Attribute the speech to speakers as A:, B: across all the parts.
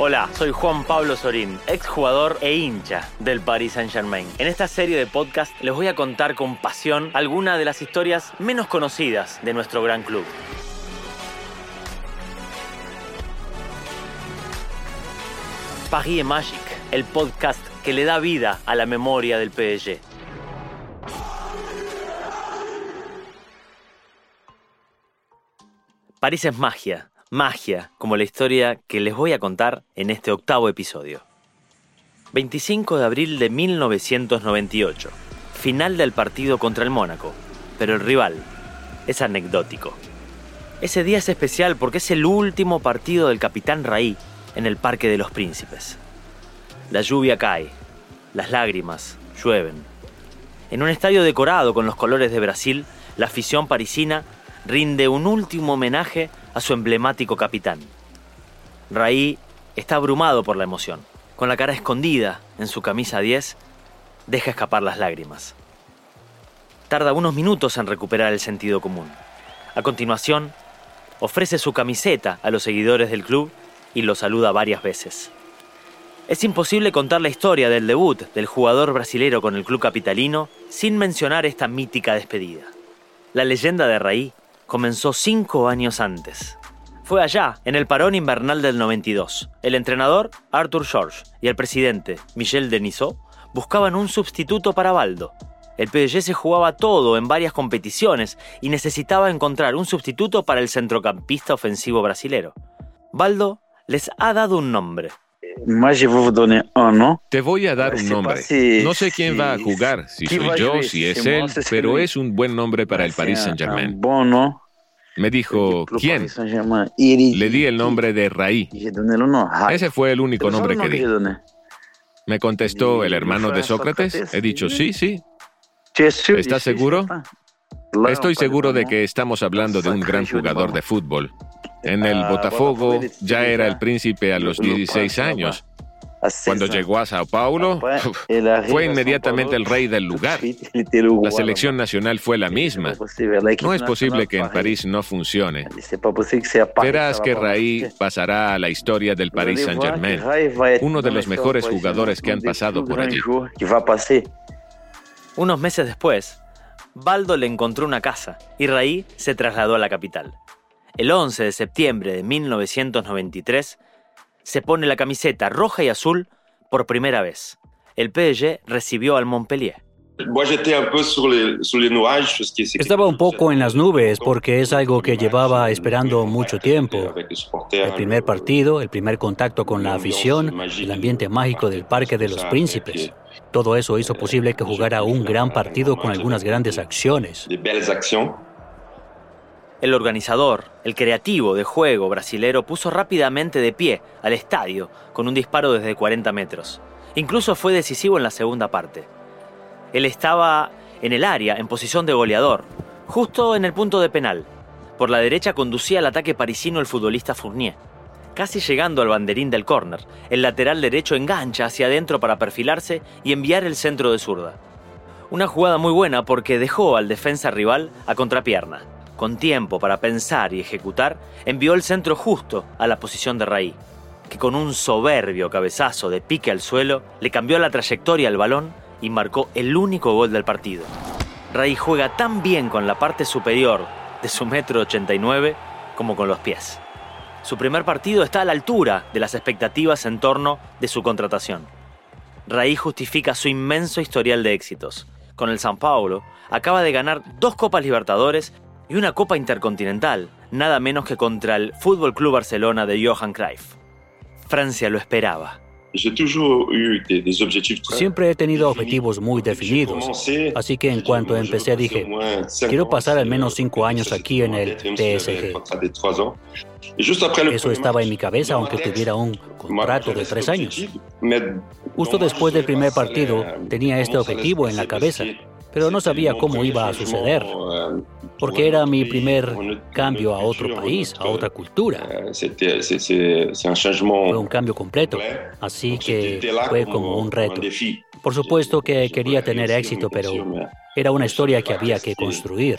A: Hola, soy Juan Pablo Sorín, exjugador e hincha del Paris Saint-Germain. En esta serie de podcast les voy a contar con pasión algunas de las historias menos conocidas de nuestro gran club. Paris Magic, el podcast que le da vida a la memoria del PSG. París es magia, magia, como la historia que les voy a contar en este octavo episodio. 25 de abril de 1998, final del partido contra el Mónaco, pero el rival es anecdótico. Ese día es especial porque es el último partido del capitán Raí en el Parque de los Príncipes. La lluvia cae, las lágrimas llueven. En un estadio decorado con los colores de Brasil, la afición parisina rinde un último homenaje a su emblemático capitán. Raí está abrumado por la emoción. Con la cara escondida en su camisa 10, deja escapar las lágrimas. Tarda unos minutos en recuperar el sentido común. A continuación, ofrece su camiseta a los seguidores del club y lo saluda varias veces. Es imposible contar la historia del debut del jugador brasilero con el club capitalino sin mencionar esta mítica despedida. La leyenda de Raí comenzó cinco años antes. Fue allá, en el parón invernal del 92. El entrenador, Arthur George, y el presidente, Michel Denisot, buscaban un sustituto para Baldo. El PSG se jugaba todo en varias competiciones y necesitaba encontrar un sustituto para el centrocampista ofensivo brasilero. Baldo les ha dado un nombre.
B: Te voy a dar un nombre. No sé quién va a jugar, si soy yo, si es él, pero es un buen nombre para el Paris Saint-Germain. Me dijo, ¿quién? Le di el nombre de Raí. Ese fue el único nombre que di. Me contestó el hermano de Sócrates. He dicho, sí, sí. ¿Estás seguro? Estoy seguro de que estamos hablando de un gran jugador de fútbol. En el Botafogo ya era el príncipe a los 16 años. Cuando llegó a Sao Paulo, fue inmediatamente el rey del lugar. La selección nacional fue la misma. No es posible que en París no funcione. Verás que Raí pasará a la historia del Paris Saint-Germain, uno de los mejores jugadores que han pasado por allí.
A: Unos meses después, Baldo le encontró una casa y Raí se trasladó a la capital. El 11 de septiembre de 1993, se pone la camiseta roja y azul por primera vez. El PSG recibió al Montpellier.
C: Estaba un poco en las nubes porque es algo que llevaba esperando mucho tiempo. El primer partido, el primer contacto con la afición, el ambiente mágico del Parque de los Príncipes. Todo eso hizo posible que jugara un gran partido con algunas grandes acciones.
A: El organizador, el creativo de juego brasilero, puso rápidamente de pie al estadio con un disparo desde 40 metros. Incluso fue decisivo en la segunda parte. Él estaba en el área, en posición de goleador, justo en el punto de penal. Por la derecha conducía el ataque parisino el futbolista Fournier. Casi llegando al banderín del córner, el lateral derecho engancha hacia adentro para perfilarse y enviar el centro de zurda. Una jugada muy buena porque dejó al defensa rival a contrapierna con tiempo para pensar y ejecutar, envió el centro justo a la posición de Raí, que con un soberbio cabezazo de pique al suelo le cambió la trayectoria al balón y marcó el único gol del partido. Raí juega tan bien con la parte superior de su metro 89 como con los pies. Su primer partido está a la altura de las expectativas en torno de su contratación. Raí justifica su inmenso historial de éxitos. Con el San Paulo acaba de ganar dos Copas Libertadores y una Copa Intercontinental, nada menos que contra el Fútbol Club Barcelona de Johan Cruyff. Francia lo esperaba.
C: Siempre he tenido objetivos muy definidos, así que en cuanto empecé dije, quiero pasar al menos cinco años aquí en el PSG. Eso estaba en mi cabeza aunque tuviera un contrato de tres años. Justo después del primer partido tenía este objetivo en la cabeza pero no sabía cómo iba a suceder, porque era mi primer cambio a otro país, a otra cultura. Fue un cambio completo, así que fue como un reto. Por supuesto que quería tener éxito, pero era una historia que había que construir.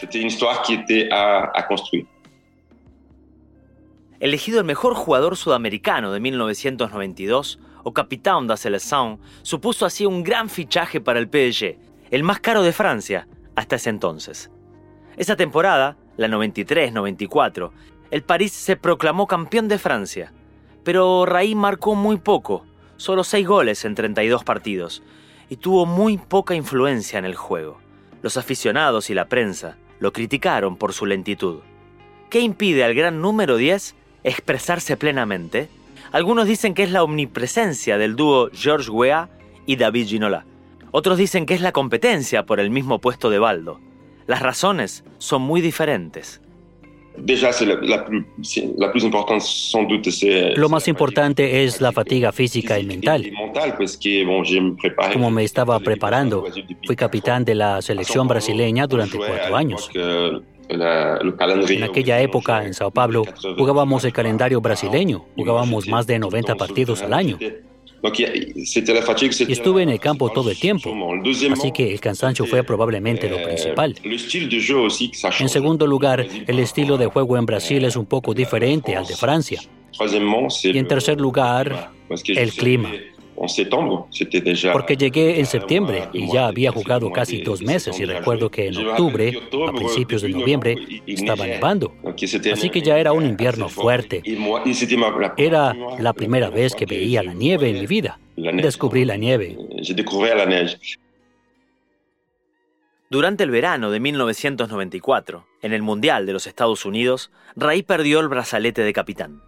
A: elegido el mejor jugador sudamericano de 1992 o capitán de la selección, supuso así un gran fichaje para el PSG, el más caro de Francia hasta ese entonces. Esa temporada, la 93-94, el París se proclamó campeón de Francia, pero Raí marcó muy poco, solo 6 goles en 32 partidos, y tuvo muy poca influencia en el juego. Los aficionados y la prensa lo criticaron por su lentitud. ¿Qué impide al gran número 10 expresarse plenamente? Algunos dicen que es la omnipresencia del dúo George Weah y David Ginola. Otros dicen que es la competencia por el mismo puesto de Baldo. Las razones son muy diferentes.
C: Lo más importante es la fatiga física y mental. Como me estaba preparando, fui capitán de la selección brasileña durante cuatro años. En aquella época, en Sao Paulo, jugábamos el calendario brasileño, jugábamos más de 90 partidos al año. Estuve en el campo todo el tiempo, así que el cansancio fue probablemente lo euh, principal. En segundo lugar, el estilo de juego en Brasil es un poco diferente al de Francia. Y en tercer lugar, el clima. Porque llegué en septiembre y ya había jugado casi dos meses y recuerdo que en octubre, a principios de noviembre, estaba nevando. Así que ya era un invierno fuerte. Era la primera vez que veía la nieve en mi vida. Descubrí la nieve.
A: Durante el verano de 1994, en el Mundial de los Estados Unidos, Ray perdió el brazalete de capitán.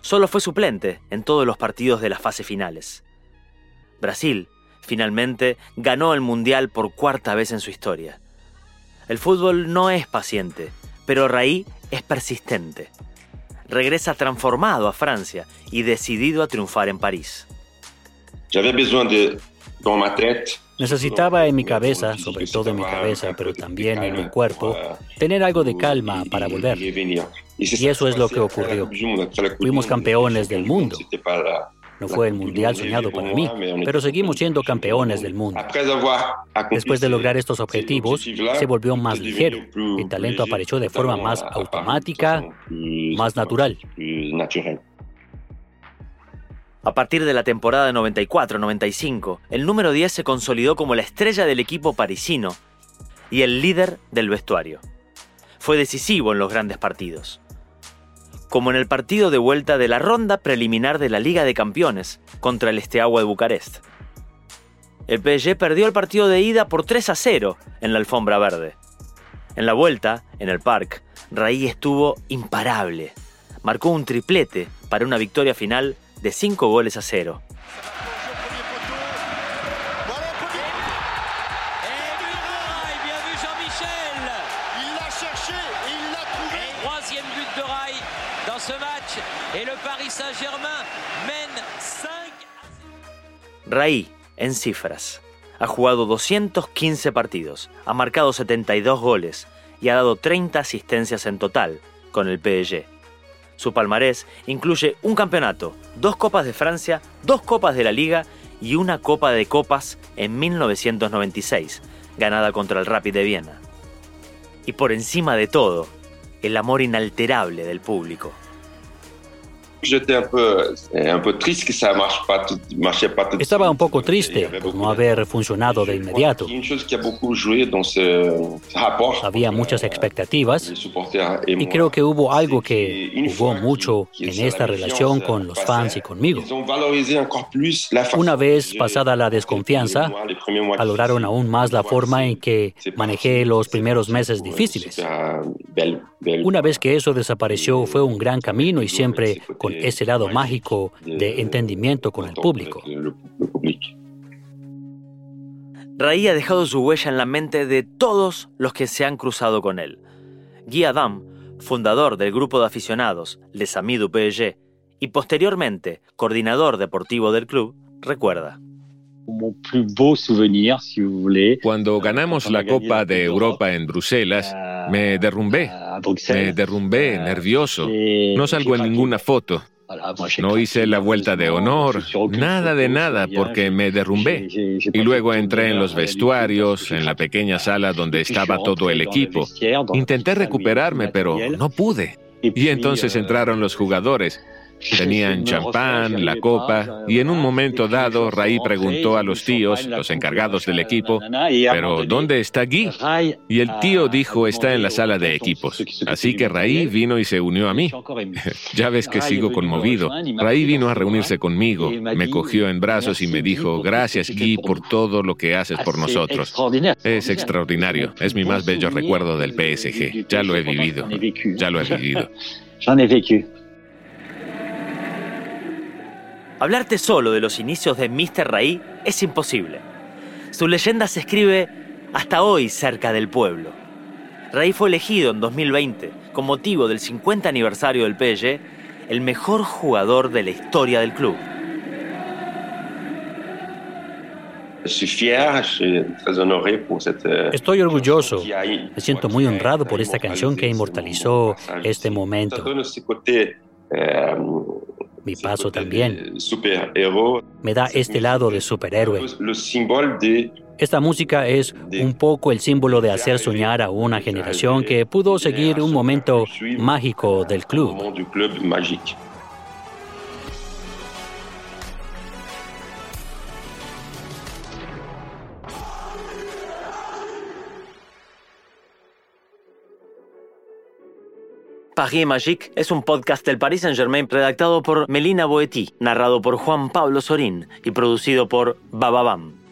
A: Solo fue suplente en todos los partidos de las fases finales. Brasil, finalmente, ganó el Mundial por cuarta vez en su historia. El fútbol no es paciente, pero Raí es persistente. Regresa transformado a Francia y decidido a triunfar en París.
C: Necesitaba en mi cabeza, sobre todo en mi cabeza, pero también en mi cuerpo, tener algo de calma para volver. Y eso es lo que ocurrió. Fuimos campeones del mundo. No fue el mundial soñado para mí, pero seguimos siendo campeones del mundo. Después de lograr estos objetivos, se volvió más ligero. El talento apareció de forma más automática, más natural.
A: A partir de la temporada 94-95, el número 10 se consolidó como la estrella del equipo parisino y el líder del vestuario. Fue decisivo en los grandes partidos como en el partido de vuelta de la ronda preliminar de la Liga de Campeones contra el Esteagua de Bucarest. El PSG perdió el partido de ida por 3 a 0 en la alfombra verde. En la vuelta, en el parque, Raí estuvo imparable. Marcó un triplete para una victoria final de 5 goles a 0. Raí, en cifras, ha jugado 215 partidos, ha marcado 72 goles y ha dado 30 asistencias en total con el PSG. Su palmarés incluye un campeonato, dos Copas de Francia, dos Copas de la Liga y una Copa de Copas en 1996, ganada contra el Rapid de Viena. Y por encima de todo, el amor inalterable del público.
C: Estaba un poco triste por no haber funcionado de inmediato. Había muchas expectativas y creo que hubo algo que jugó mucho en esta relación con los fans y conmigo. Una vez pasada la desconfianza, valoraron aún más la forma en que manejé los primeros meses difíciles. Una vez que eso desapareció, fue un gran camino y siempre con ese lado mágico de entendimiento con el público.
A: Raí ha dejado su huella en la mente de todos los que se han cruzado con él. Guy Adam, fundador del grupo de aficionados Les Amis du PSG y posteriormente coordinador deportivo del club, recuerda.
B: Cuando ganamos la Copa de Europa en Bruselas, me derrumbé. Me derrumbé nervioso. No salgo en ninguna foto. No hice la vuelta de honor, nada de nada, porque me derrumbé. Y luego entré en los vestuarios, en la pequeña sala donde estaba todo el equipo. Intenté recuperarme, pero no pude. Y entonces entraron los jugadores Tenían champán, la copa, y en un momento dado Raí preguntó a los tíos, los encargados del equipo, pero ¿dónde está Guy? Y el tío dijo, está en la sala de equipos. Así que Raí vino y se unió a mí. ya ves que sigo conmovido. Raí vino a reunirse conmigo, me cogió en brazos y me dijo, gracias Guy por todo lo que haces por nosotros. Es extraordinario, es mi más bello recuerdo del PSG. Ya lo he vivido, ya lo he vivido.
A: Hablarte solo de los inicios de Mr. Raí es imposible. Su leyenda se escribe hasta hoy cerca del pueblo. Raí fue elegido en 2020, con motivo del 50 aniversario del PSG, el mejor jugador de la historia del club.
C: Estoy orgulloso. Me siento muy honrado por esta canción que inmortalizó este momento. Mi paso también me da este lado de superhéroe. Esta música es un poco el símbolo de hacer soñar a una generación que pudo seguir un momento mágico del club.
A: Paris Magique es un podcast del Paris Saint-Germain redactado por Melina Boetti, narrado por Juan Pablo Sorín y producido por Bababam.